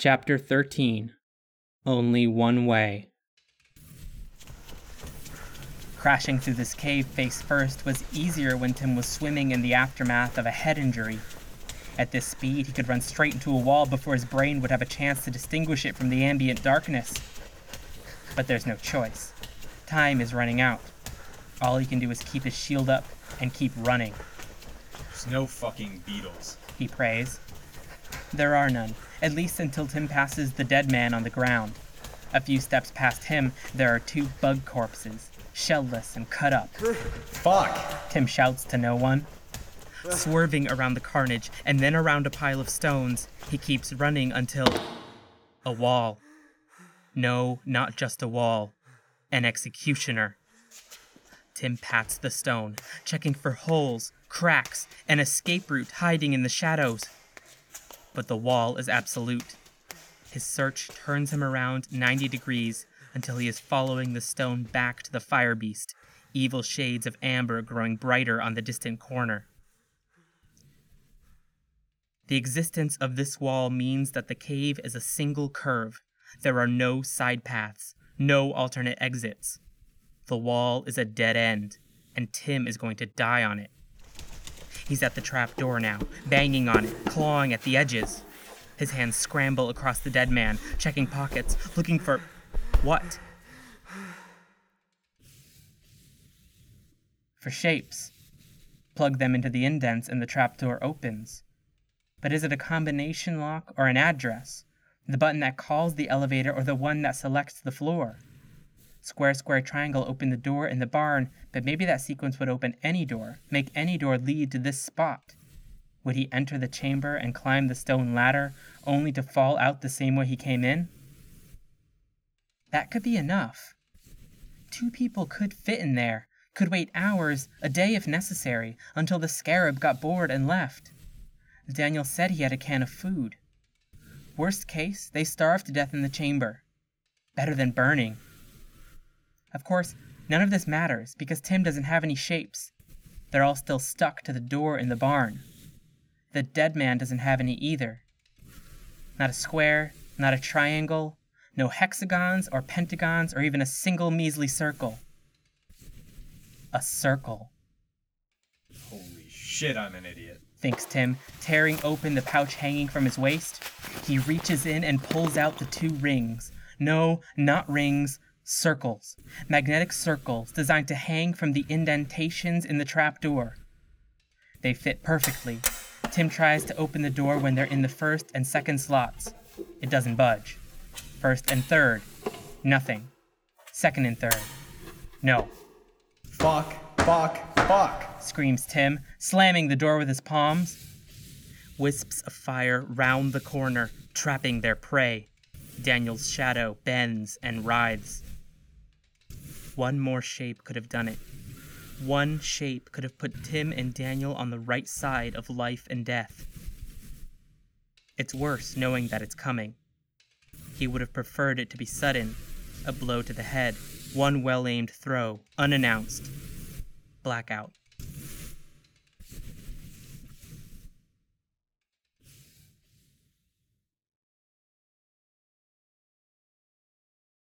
Chapter 13 Only One Way. Crashing through this cave face first was easier when Tim was swimming in the aftermath of a head injury. At this speed, he could run straight into a wall before his brain would have a chance to distinguish it from the ambient darkness. But there's no choice. Time is running out. All he can do is keep his shield up and keep running. There's no fucking beetles. He prays. There are none, at least until Tim passes the dead man on the ground. A few steps past him, there are two bug corpses, shellless and cut up. Fuck! Tim shouts to no one. Swerving around the carnage and then around a pile of stones, he keeps running until. a wall. No, not just a wall. An executioner. Tim pats the stone, checking for holes, cracks, an escape route hiding in the shadows. But the wall is absolute. His search turns him around 90 degrees until he is following the stone back to the fire beast, evil shades of amber growing brighter on the distant corner. The existence of this wall means that the cave is a single curve. There are no side paths, no alternate exits. The wall is a dead end, and Tim is going to die on it. He's at the trap door now, banging on it, clawing at the edges. His hands scramble across the dead man, checking pockets, looking for. what? For shapes. Plug them into the indents and the trapdoor opens. But is it a combination lock or an address? The button that calls the elevator or the one that selects the floor? Square, square, triangle open the door in the barn, but maybe that sequence would open any door, make any door lead to this spot. Would he enter the chamber and climb the stone ladder, only to fall out the same way he came in? That could be enough. Two people could fit in there, could wait hours, a day if necessary, until the scarab got bored and left. Daniel said he had a can of food. Worst case, they starved to death in the chamber. Better than burning. Of course, none of this matters because Tim doesn't have any shapes. They're all still stuck to the door in the barn. The dead man doesn't have any either. Not a square, not a triangle, no hexagons or pentagons or even a single measly circle. A circle, Holy shit, I'm an idiot. thinks Tim, tearing open the pouch hanging from his waist. He reaches in and pulls out the two rings. No, not rings, circles. Magnetic circles designed to hang from the indentations in the trapdoor. They fit perfectly. Tim tries to open the door when they're in the first and second slots. It doesn't budge. First and third, nothing. Second and third, no. Fuck, fuck, fuck! screams Tim, slamming the door with his palms. Wisps of fire round the corner, trapping their prey. Daniel's shadow bends and writhes. One more shape could have done it. One shape could have put Tim and Daniel on the right side of life and death. It's worse knowing that it's coming. He would have preferred it to be sudden, a blow to the head, one well aimed throw, unannounced. Blackout.